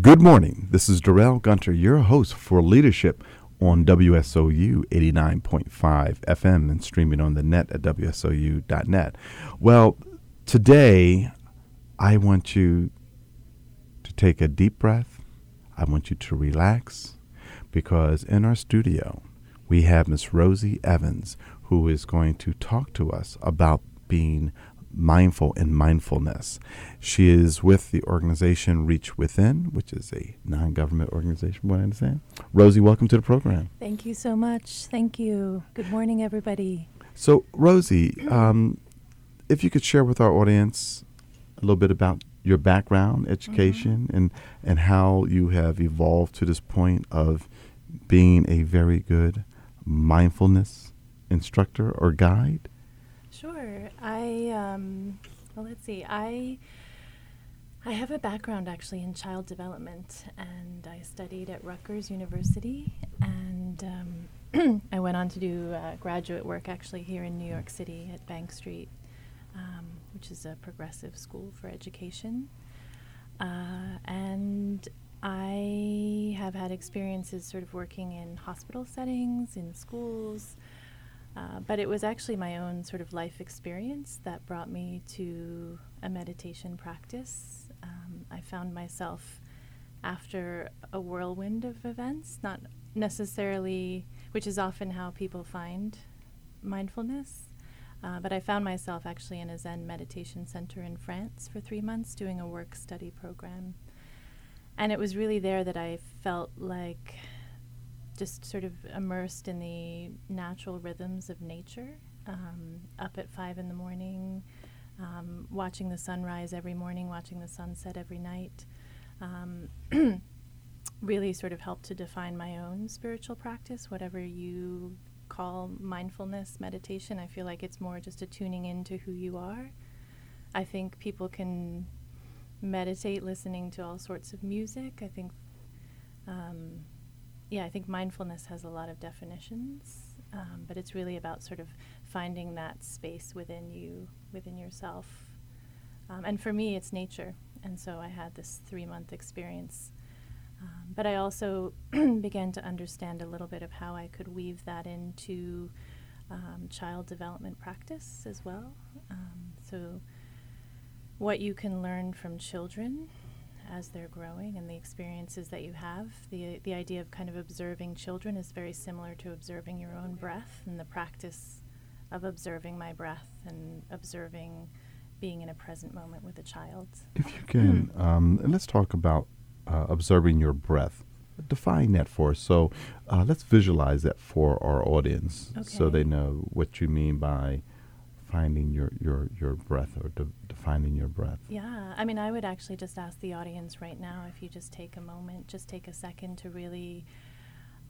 Good morning. This is Darrell Gunter, your host for Leadership on WSOU 89.5 FM and streaming on the net at WSOU.net. Well, today I want you to take a deep breath. I want you to relax because in our studio we have Miss Rosie Evans who is going to talk to us about being mindful and mindfulness. She is with the organization Reach Within, which is a non government organization, what I understand. Rosie, welcome to the program. Thank you so much. Thank you. Good morning, everybody. So, Rosie, um, if you could share with our audience a little bit about your background, education, mm-hmm. and, and how you have evolved to this point of being a very good mindfulness instructor or guide. Sure. I um, well, let's see. I I have a background actually in child development, and I studied at Rutgers University, and um, I went on to do uh, graduate work actually here in New York City at Bank Street, um, which is a progressive school for education. Uh, and I have had experiences sort of working in hospital settings, in schools, uh, but it was actually my own sort of life experience that brought me to a meditation practice. Um, I found myself after a whirlwind of events, not necessarily, which is often how people find mindfulness. Uh, but I found myself actually in a Zen meditation center in France for three months doing a work study program. And it was really there that I felt like just sort of immersed in the natural rhythms of nature. Um, up at five in the morning, um, watching the sunrise every morning, watching the sunset every night, um, really sort of helped to define my own spiritual practice, whatever you call mindfulness, meditation. I feel like it's more just a tuning into who you are. I think people can meditate listening to all sorts of music. I think um, yeah, I think mindfulness has a lot of definitions, um, but it's really about sort of finding that space within you, within yourself. Um, and for me, it's nature. And so I had this three month experience. Um, but I also began to understand a little bit of how I could weave that into um, child development practice as well. Um, so, what you can learn from children as they're growing and the experiences that you have. The, the idea of kind of observing children is very similar to observing your own breath and the practice of observing my breath and observing being in a present moment with a child. If you can, um, let's talk about uh, observing your breath. Define that for us. So uh, let's visualize that for our audience okay. so they know what you mean by finding your, your, your breath or de- defining your breath? Yeah, I mean, I would actually just ask the audience right now if you just take a moment, just take a second to really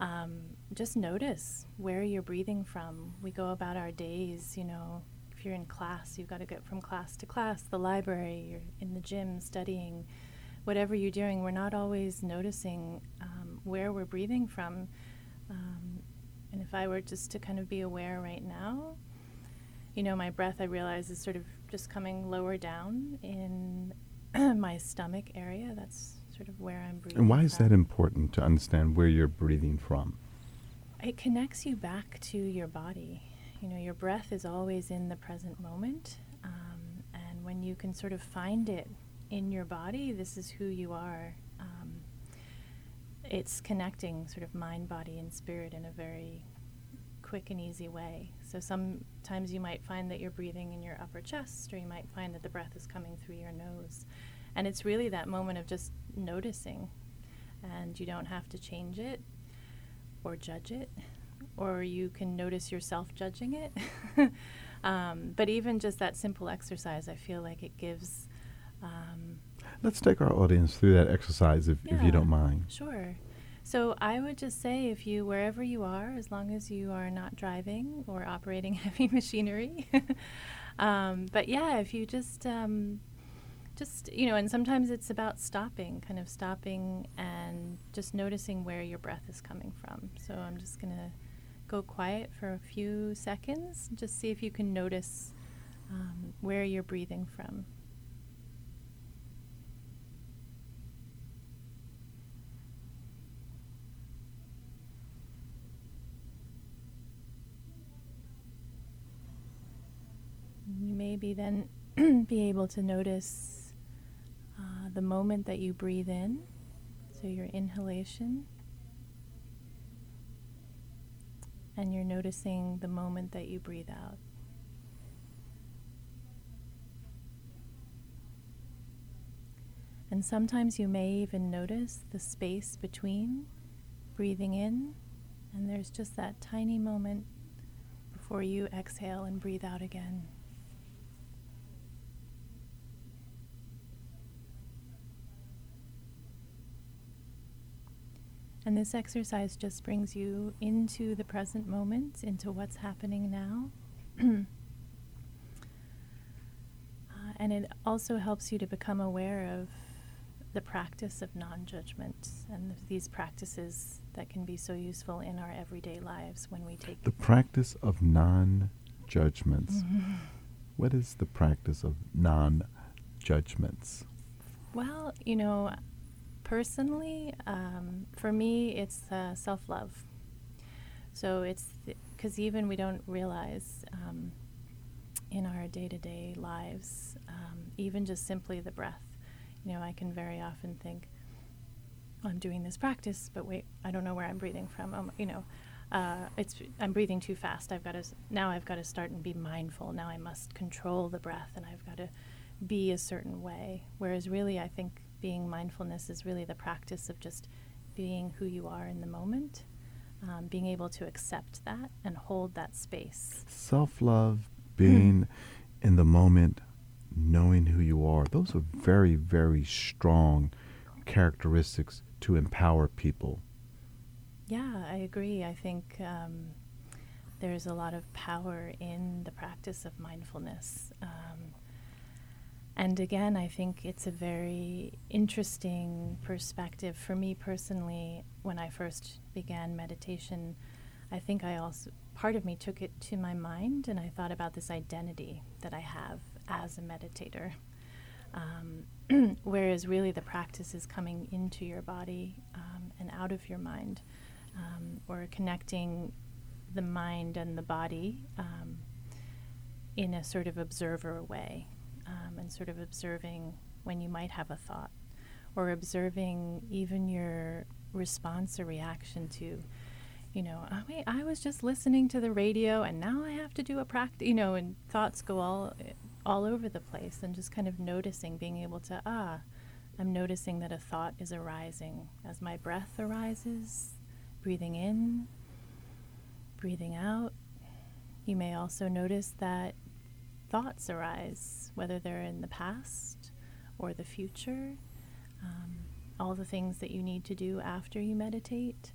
um, just notice where you're breathing from. We go about our days, you know, if you're in class, you've got to get from class to class, the library, you're in the gym studying, whatever you're doing, we're not always noticing um, where we're breathing from. Um, and if I were just to kind of be aware right now, you know, my breath, I realize, is sort of just coming lower down in my stomach area. That's sort of where I'm breathing. And why is from. that important to understand where you're breathing from? It connects you back to your body. You know, your breath is always in the present moment. Um, and when you can sort of find it in your body, this is who you are. Um, it's connecting sort of mind, body, and spirit in a very quick and easy way. So sometimes you might find that you're breathing in your upper chest, or you might find that the breath is coming through your nose. And it's really that moment of just noticing. And you don't have to change it or judge it, or you can notice yourself judging it. um, but even just that simple exercise, I feel like it gives. Um, Let's take our audience through that exercise if, yeah, if you don't mind. Sure. So I would just say if you wherever you are, as long as you are not driving or operating heavy machinery. um, but yeah, if you just um, just you know, and sometimes it's about stopping, kind of stopping and just noticing where your breath is coming from. So I'm just gonna go quiet for a few seconds, just see if you can notice um, where you're breathing from. Maybe then be able to notice uh, the moment that you breathe in, so your inhalation, and you're noticing the moment that you breathe out. And sometimes you may even notice the space between breathing in, and there's just that tiny moment before you exhale and breathe out again. And this exercise just brings you into the present moment, into what's happening now. uh, and it also helps you to become aware of the practice of non judgment and th- these practices that can be so useful in our everyday lives when we take the practice of non judgments. Mm-hmm. What is the practice of non judgments? Well, you know, personally, um, for me, it's uh, self love. So it's because even we don't realize um, in our day to day lives, um, even just simply the breath. You know, I can very often think, I'm doing this practice, but wait, I don't know where I'm breathing from. Um, you know, uh, it's I'm breathing too fast. I've got to now. I've got to start and be mindful. Now I must control the breath, and I've got to be a certain way. Whereas really, I think being mindfulness is really the practice of just being who you are in the moment, um, being able to accept that and hold that space. Self love, being in the moment, knowing who you are, those are very, very strong characteristics to empower people. Yeah, I agree. I think um, there's a lot of power in the practice of mindfulness. Um, and again, I think it's a very interesting perspective for me personally. When I first began meditation, I think I also, part of me took it to my mind and I thought about this identity that I have as a meditator. Um, whereas really the practice is coming into your body um, and out of your mind, um, or connecting the mind and the body um, in a sort of observer way um, and sort of observing when you might have a thought, or observing even your response or reaction to, you know, oh, wait, I was just listening to the radio and now I have to do a practice, you know, and thoughts go all all over the place, and just kind of noticing, being able to ah. I'm noticing that a thought is arising as my breath arises, breathing in, breathing out. You may also notice that thoughts arise, whether they're in the past or the future, um, all the things that you need to do after you meditate,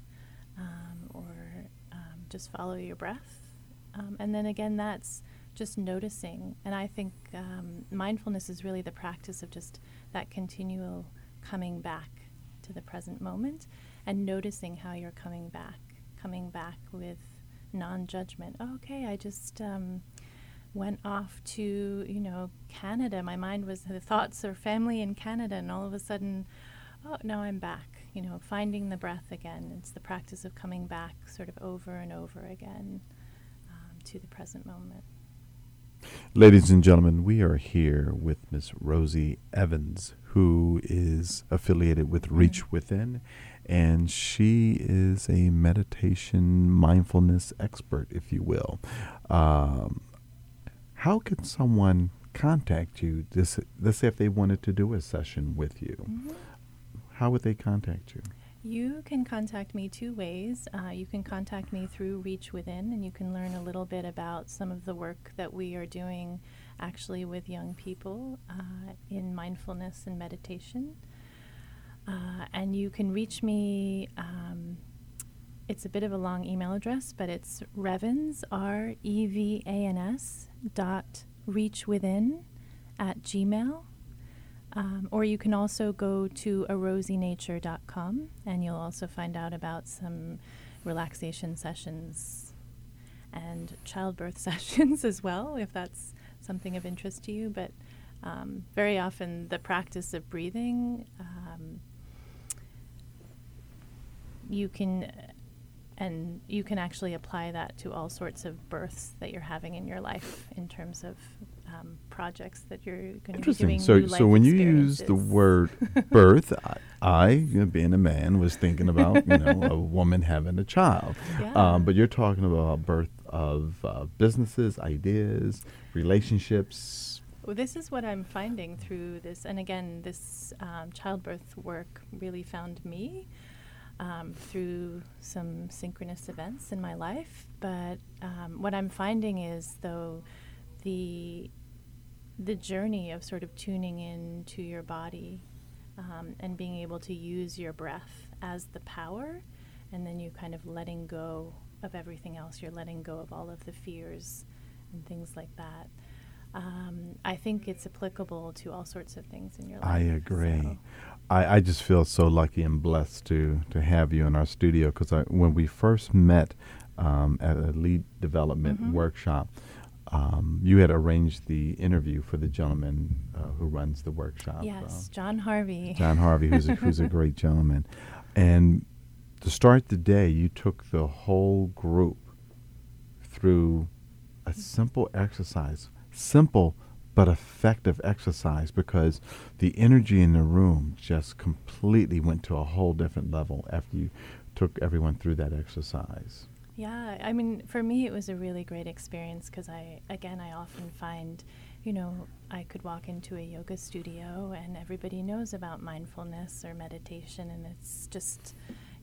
um, or um, just follow your breath. Um, and then again, that's just noticing. And I think um, mindfulness is really the practice of just that continual coming back to the present moment and noticing how you're coming back, coming back with non judgment. Oh, okay, I just um, went off to, you know, Canada. My mind was the thoughts of family in Canada, and all of a sudden, oh, now I'm back. You know, finding the breath again. It's the practice of coming back sort of over and over again um, to the present moment. Ladies and gentlemen, we are here with Miss Rosie Evans, who is affiliated with Reach Within, and she is a meditation mindfulness expert, if you will. Um, how can someone contact you? This, let's say if they wanted to do a session with you, mm-hmm. how would they contact you? You can contact me two ways. Uh, you can contact me through Reach Within, and you can learn a little bit about some of the work that we are doing actually with young people uh, in mindfulness and meditation. Uh, and you can reach me. Um, it's a bit of a long email address, but it's Revans, R E V A N S, dot reachwithin at gmail. Um, or you can also go to arosienature.com and you'll also find out about some relaxation sessions and childbirth sessions as well, if that's something of interest to you. But um, very often, the practice of breathing, um, you can and you can actually apply that to all sorts of births that you're having in your life in terms of um, projects that you're going to be doing. So, so when you use the word birth, I, I, you know, being a man, was thinking about you know a woman having a child. Yeah. Um, but you're talking about birth of uh, businesses, ideas, relationships. Well, this is what I'm finding through this, and again, this um, childbirth work really found me um, through some synchronous events in my life. But um, what I'm finding is, though, the the journey of sort of tuning in to your body um, and being able to use your breath as the power, and then you kind of letting go of everything else. You're letting go of all of the fears and things like that. Um, I think it's applicable to all sorts of things in your life. I agree. so- I, I just feel so lucky and blessed to to have you in our studio because when we first met um, at a lead development Mhm. workshop, um, you had arranged the interview for the gentleman uh, who runs the workshop. Yes, uh, John Harvey. John Harvey, who's a, who's a great gentleman. And to start the day, you took the whole group through a simple exercise, simple but effective exercise because the energy in the room just completely went to a whole different level after you took everyone through that exercise. Yeah, I mean, for me, it was a really great experience because I, again, I often find, you know, I could walk into a yoga studio and everybody knows about mindfulness or meditation, and it's just,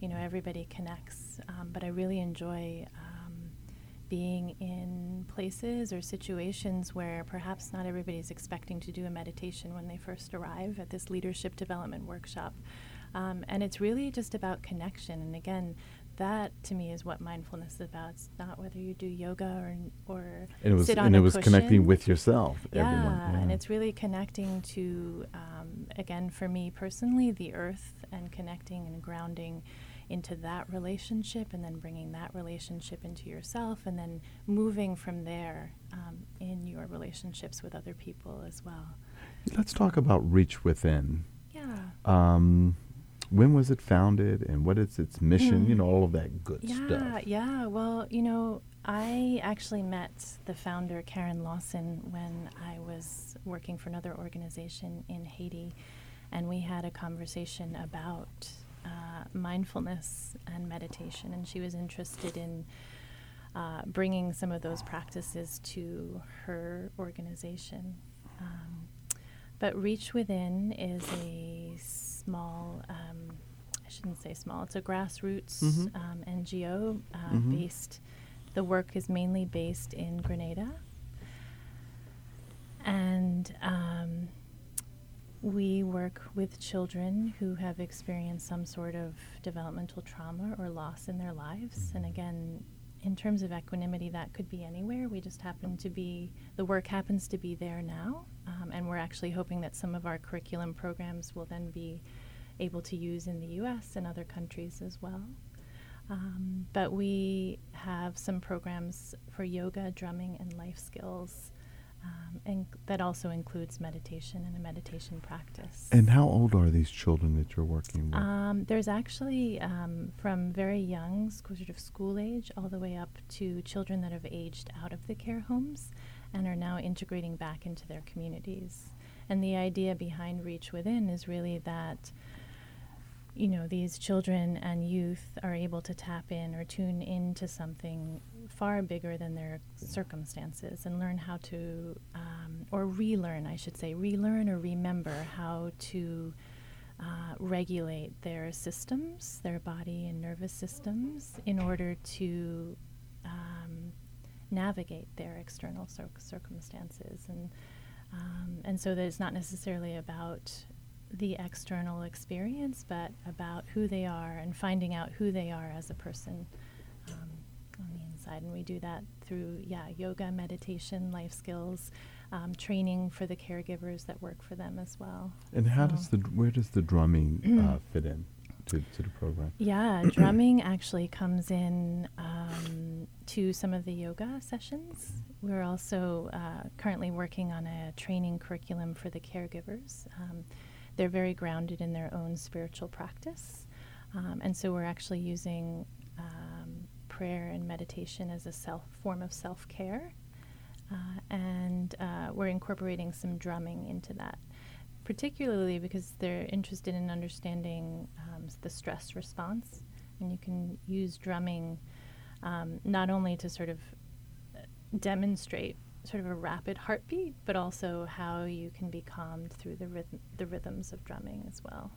you know, everybody connects. Um, but I really enjoy being in places or situations where perhaps not everybody's expecting to do a meditation when they first arrive at this leadership development workshop. Um, and it's really just about connection. And again, that to me is what mindfulness is about. It's not whether you do yoga or or And it was sit on and it was connecting with yourself. Yeah, everyone. and it's really connecting to, um, again, for me personally, the earth and connecting and grounding into that relationship and then bringing that relationship into yourself and then moving from there um, in your relationships with other people as well. Let's talk about Reach Within. Yeah. Um, when was it founded and what is its mission? Mm. You know, all of that good Yeah, stuff. yeah. Well, you know, I actually met the founder, Karen Lawson, when I was working for another organization in Haiti. And we had a conversation about uh, mindfulness and meditation. And she was interested in uh, bringing some of those practices to her organization. Um, but Reach Within is a small, um, I shouldn't say small, it's a grassroots Mhm. um, NGO uh, Mhm. based. The work is mainly based in Grenada. And um, we work with children who have experienced some sort of developmental trauma or loss in their lives. And again, in terms of equanimity, that could be anywhere. We just happen to be, the work happens to be there now. Um, and we're actually hoping that some of our curriculum programs will then be able to use in the US and other countries as well. Um, but we have some programs for yoga, drumming, and life skills. Um, and that also includes meditation and a meditation practice. And how old are these children that you're working with? Um, there's actually um, from very young, sort of school age, all the way up to children that have aged out of the care homes and are now integrating back into their communities. And the idea behind Reach Within is really that, you know, these children and youth are able to tap in or tune into something far bigger than their circumstances and learn how to, um, or relearn, I should say, relearn or remember how to uh, regulate their systems, their body and nervous systems, in order to um, navigate their external cir- circumstances. And, um, and so that it's not necessarily about the external experience, but about who they are and finding out who they are as a person um, on the inside. And we do that through, yeah, yoga, meditation, life skills, um, training for the caregivers that work for them as well. and how so- does the where does the drumming uh, fit in to, to the program? Yeah, drumming actually comes in um, to some of the yoga sessions. We're also uh, currently working on a training curriculum for the caregivers. Um, they're very grounded in their own spiritual practice. Um, and so we're actually using um, prayer and meditation as a self form of self care. uh, and uh, we're incorporating some drumming into that, particularly because they're interested in understanding um, the stress response. And you can use drumming um, not only to sort of uh, demonstrate sort of a rapid heartbeat, but also how you can be calmed through the rhythm, the rhythms of drumming as well.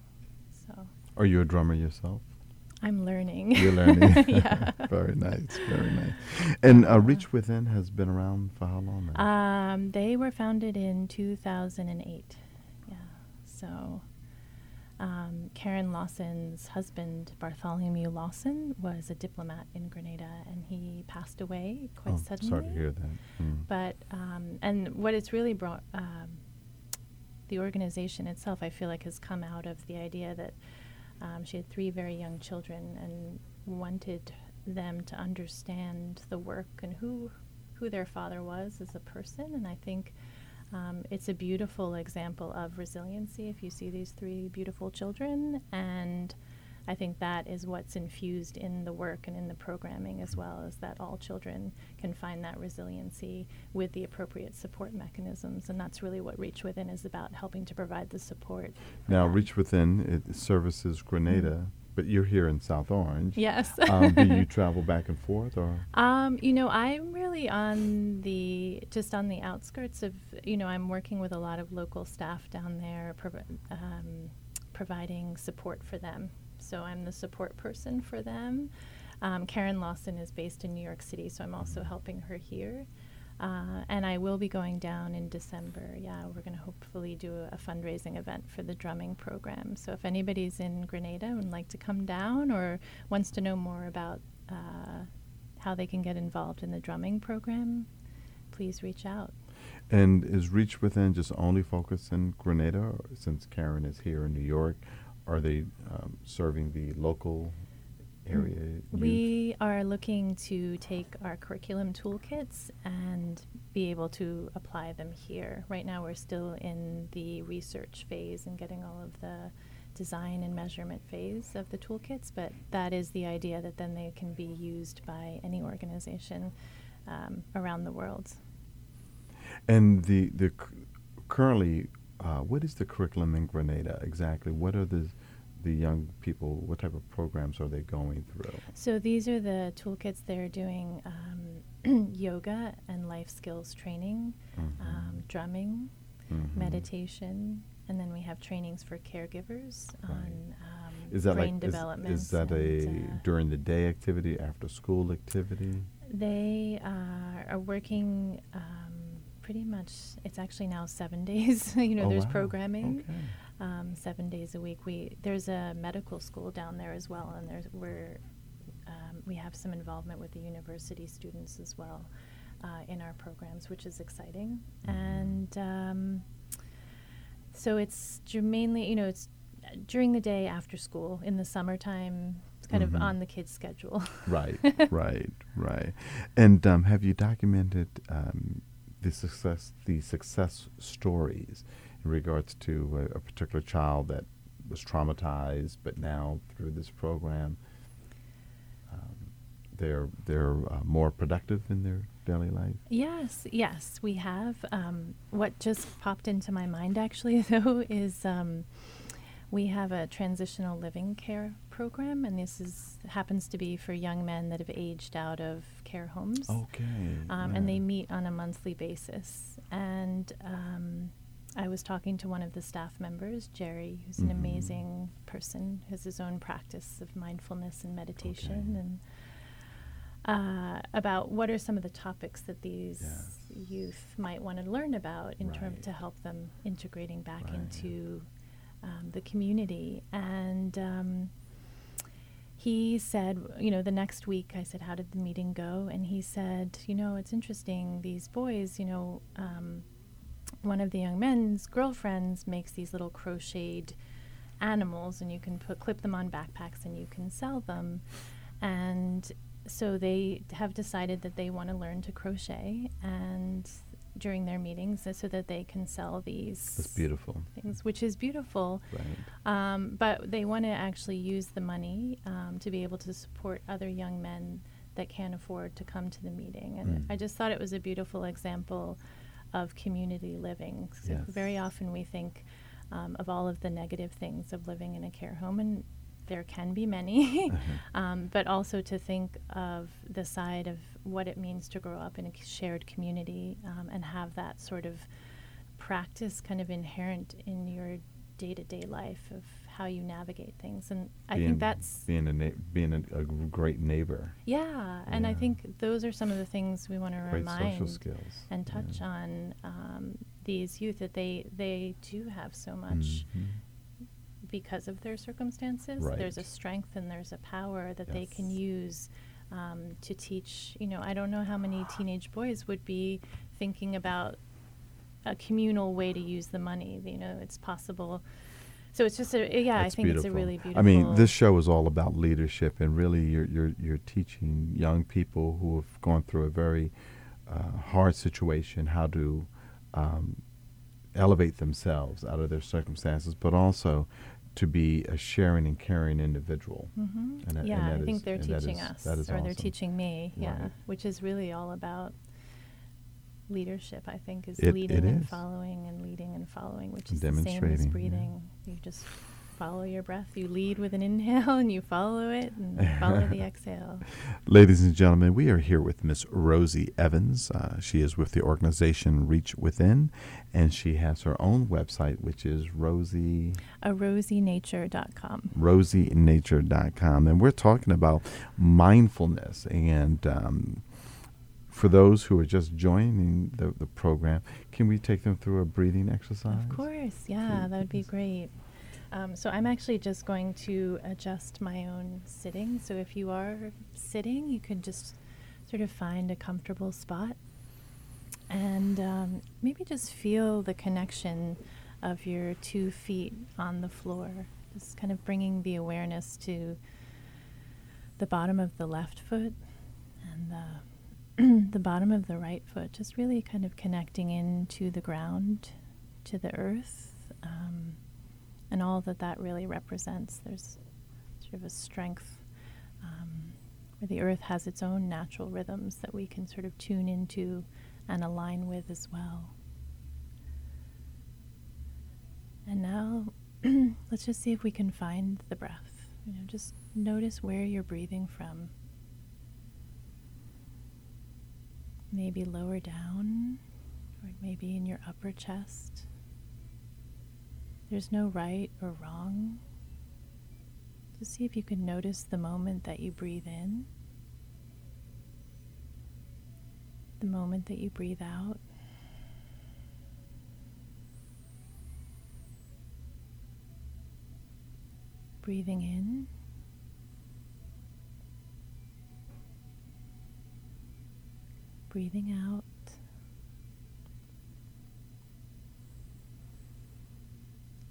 So. Are you a drummer yourself? I'm learning. You're learning. yeah. very nice. Very nice. And uh, Reach Within has been around for how long now? Um, they were founded in 2008. Yeah. So um, Karen Lawson's husband, Bartholomew Lawson, was a diplomat in Grenada, and he passed away quite oh, suddenly. Sorry to hear that. Mm. But um, and what it's really brought um, the organization itself, I feel like, has come out of the idea that um, she had three very young children and wanted them to understand the work and who who their father was as a person. And I think um, it's a beautiful example of resiliency if you see these three beautiful children and I think that is what's infused in the work and in the programming as well, is that all children can find that resiliency with the appropriate support mechanisms. And that's really what Reach Within is about, helping to provide the support. Now, Reach Within, it services Grenada. Mm-hmm. But you're here in South Orange. Yes. um, do you travel back and forth, or? Um, you know, I'm really on the just on the outskirts of. You know, I'm working with a lot of local staff down there, prov- um, providing support for them so I'm the support person for them. Um, Karen Lawson is based in New York City, so I'm also helping her here. Uh, and I will be going down in December. Yeah, we're going to hopefully do a, a, fundraising event for the drumming program. So if anybody's in Grenada and would like to come down or wants to know more about uh, how they can get involved in the drumming program, please reach out. And is Reach Within just only focused in Grenada, since Karen is here in New York? Are they um, serving the local area? We are looking to take our curriculum toolkits and be able to apply them here. Right now, we're still in the research phase and getting all of the design and measurement phase of the toolkits, but that is the idea that then they can be used by any organization um, around the world. And the the currently uh, what is the curriculum in Grenada exactly? What are the the young people? What type of programs are they going through? So these are the toolkits. They're doing um, yoga and life skills training, mm-hmm. um, drumming, mm-hmm. meditation, and then we have trainings for caregivers right. on um, is that brain like, development. Is, is that a uh, during the day activity, after school activity? They uh, are working um, pretty much it's actually now seven days you know oh there's wow. programming okay. Um, seven days a week. We there's a medical school down there as well and there's we're um, we have some involvement with the university students as well uh, in our programs which is exciting. Mm-hmm. and um, so it's mainly you know it's during the day after school in the summertime it's kind mm-hmm. of on the kids schedule. Right right right. And um, have you documented um, the success the success stories in regards to a, a, particular child that was traumatized, but now through this program, um, they're they're uh, more productive in their daily life. Yes, yes, we have. Um, what just popped into my mind actually, though, is. Um, we have a transitional living care program, and this is happens to be for young men that have aged out of care homes. Okay. Um, yeah. And they meet on a monthly basis. And um, I was talking to one of the staff members, Jerry, who's mm-hmm. an amazing person, has his own practice of mindfulness and meditation, okay. and uh, about what are some of the topics that these yeah. youth might want to learn about in right. terms to help them integrating back right. into um, the community. And um, he said, you know, the next week I said, How did the meeting go? And he said, You know, it's interesting. These boys, you know, um, one of the young men's girlfriends makes these little crocheted animals, and you can put clip them on backpacks and you can sell them. And so they have decided that they want to learn to crochet, and during their meetings so that they can sell these. That's beautiful. Things, which is beautiful. Right. Um, but they want to actually use the money um, to be able to support other young men that can't afford to come to the meeting. And Mm. I just thought it was a beautiful example of community living. So Yes. Very often we think um, of all of the negative things of living in a care home, and there can be many, Uh-huh. um, but also to think of the side of what it means to grow up in a shared community um, and have that sort of practice kind of inherent in your day to day life of how you navigate things. And I think that's, being a na- being a, a great neighbor. yeah, and I think those are some of the things we want to remind skills. and touch yeah. on um, these youth that they they do have so much Mhm. because of their circumstances. There's a strength and there's a power that they can use um, to teach. You know, I don't know how many teenage boys would be thinking about a communal way to use the money. You know, it's possible. So it's just a yeah. I think it's a beautiful. really beautiful. I mean, this show is all about leadership, and really, you're you're you're teaching young people who have gone through a very uh, hard situation how to um, elevate themselves out of their circumstances, but also to be a sharing and caring individual. hmm And that- and yeah, that I think is- they're teaching is- us, or they're teaching me. Yeah, Right. which is really all about leadership. I think is It- leading it and is. following and leading and following, which And is the same as demonstrating, yeah. Just follow your breath. You lead with an inhale, and you follow it, and follow the exhale. Ladies and gentlemen, we are here with Miss Rosie Evans. Uh, she is with the organization Reach Within, and she has her own website, which is Rosie. A rosienature.com. rosienature.com. And we're talking about mindfulness. And um, for those who are just joining the, the program, can we take them through a breathing exercise? Of course, yeah, that would be great. Um, so I'm actually just going to adjust my own sitting. So if you are sitting, you can just sort of find a comfortable spot and um, maybe just feel the connection of your two feet on the floor. Just kind of bringing the awareness to the bottom of the left foot and the the bottom of the right foot, just really kind of connecting into the ground, to the earth, um, and all that that really represents. There's sort of a strength um, where the earth has its own natural rhythms that we can sort of tune into and align with as well. And now, let's just see if we can find the breath. You know, just notice where you're breathing from. Maybe lower down, or maybe in your upper chest. There's no right or wrong. Just see if you can notice the moment that you breathe in, the moment that you breathe out. Breathing in. Breathing out.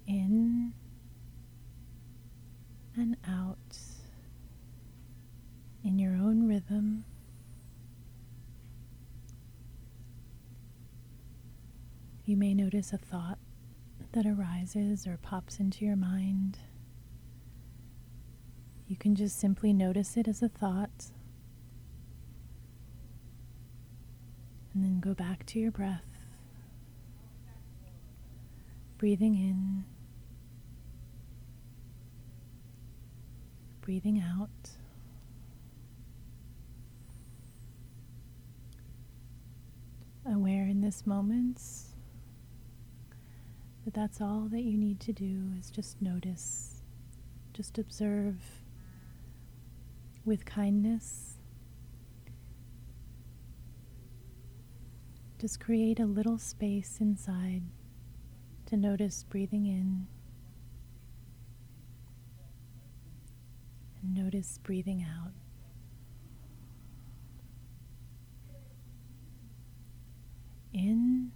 In and out in your own rhythm. You may notice a thought that arises or pops into your mind. You can just simply notice it as a thought and then go back to your breath. Breathing in, breathing out. Aware in this moment that that's all that you need to do is just notice, just observe with kindness. Just create a little space inside to notice breathing in and notice breathing out. In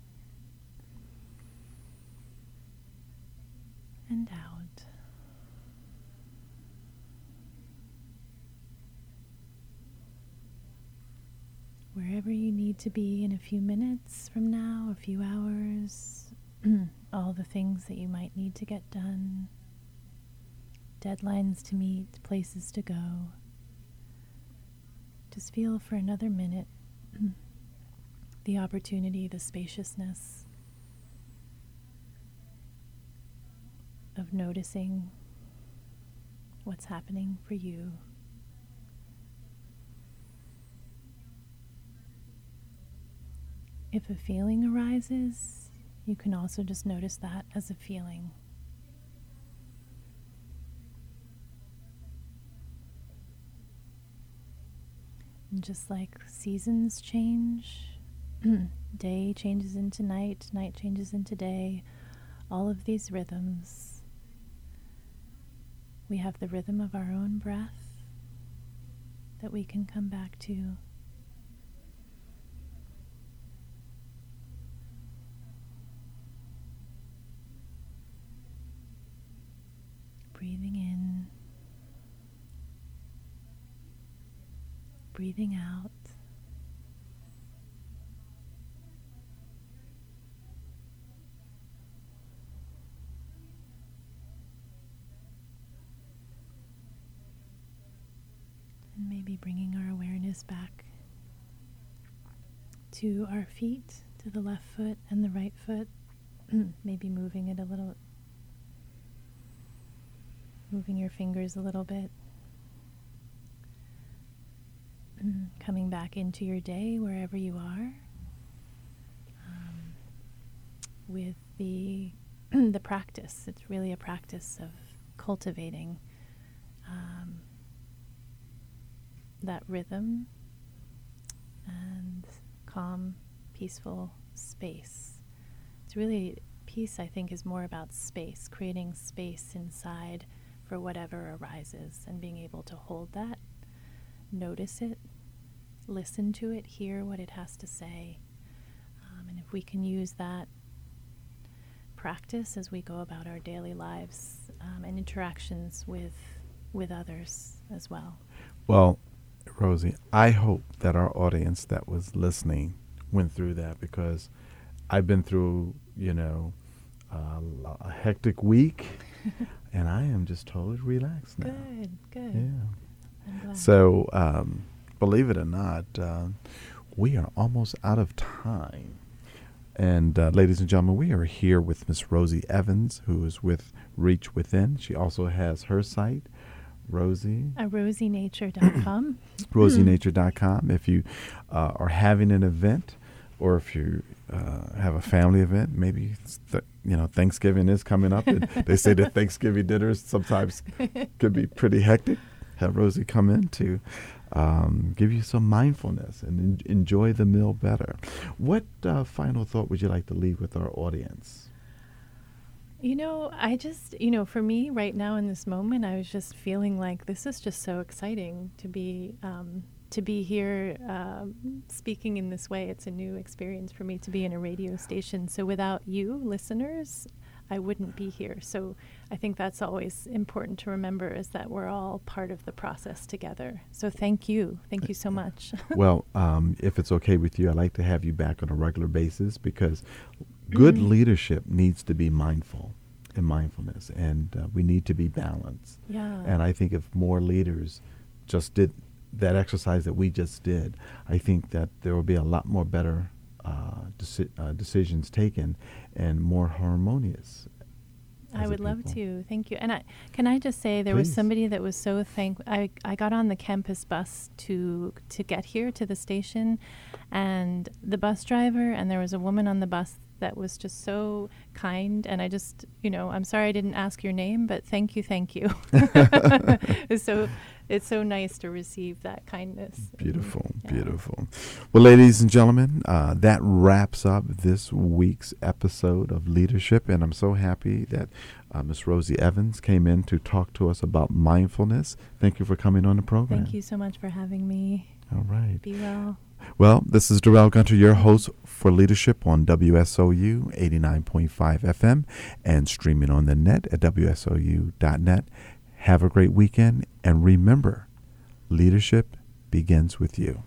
and out. Wherever you need to be in a few minutes from now, a few hours, all the things that you might need to get done, deadlines to meet, places to go. just feel for another minute the opportunity, the spaciousness of noticing what's happening for you. If a feeling arises, you can also just notice that as a feeling. And just like seasons change, day changes into night, night changes into day, all of these rhythms. We have the rhythm of our own breath that we can come back to. Breathing in, breathing out. Maybe bringing our awareness back to our feet, to the left foot and the right foot. maybe moving it a little, moving your fingers a little bit. Coming back into your day wherever you are. Um, with the the practice, it's really a practice of cultivating um, that rhythm and calm, peaceful space. It's really, peace, I think, is more about space, creating space inside for whatever arises and being able to hold that, notice it, listen to it, hear what it has to say. Um, and if we can use that practice as we go about our daily lives um, and interactions with with others as well. Well, Rosie, I hope that our audience that was listening went through that because I've been through, you know, uh, a hectic week, and I am just totally relaxed now. Good, good. Yeah. So, um, believe it or not, uh, we are almost out of time. And uh, ladies and gentlemen, we are here with Miss Rosie Evans, who is with Reach Within. She also has her site, Rosie. At rosienature.com. rosienature.com. If you uh, are having an event or if you uh, have a family event, maybe th- you know Thanksgiving is coming up. and they say that Thanksgiving dinners sometimes can be pretty hectic. Have Rosie come in to um, give you some mindfulness and en- enjoy the meal better. What uh, final thought would you like to leave with our audience? You know, I just, you know, for me right now in this moment, I was just feeling like this is just so exciting to be um, to be here um, speaking in this way. It's a new experience for me to be in a radio station. So without you, listeners, I wouldn't be here. So I think that's always important to remember is that we're all part of the process together. So thank you. Thank you so much. well, um, if it's okay with you, I'd like to have you back on a regular basis because good mm-hmm. leadership needs to be mindful and mindfulness, and uh, we need to be balanced. Yeah. And I think if more leaders just did that exercise that we just did, I think that there will be a lot more better uh, deci- uh, decisions taken and more harmonious. I would love to. Thank you. And I, can I just say there Please. was somebody that was so thankful. I, I got on the campus bus to to get here to the station, and the bus driver and there was a woman on the bus that was just so kind. And I just, you know, I'm sorry I didn't ask your name, but thank you, thank you. it's so it's so nice to receive that kindness. Beautiful, yeah. beautiful. Well, ladies and gentlemen, uh, that wraps up this week's episode of Leadership, and I'm so happy that uh, Miss Rosie Evans came in to talk to us about mindfulness. Thank you for coming on the program. Thank you so much for having me. All right. Be well. Well, this is Darrell Gunter, your host for Leadership on WSOU 89.5 FM and streaming on the net at WSOU.net. Have a great weekend and remember, leadership begins with you.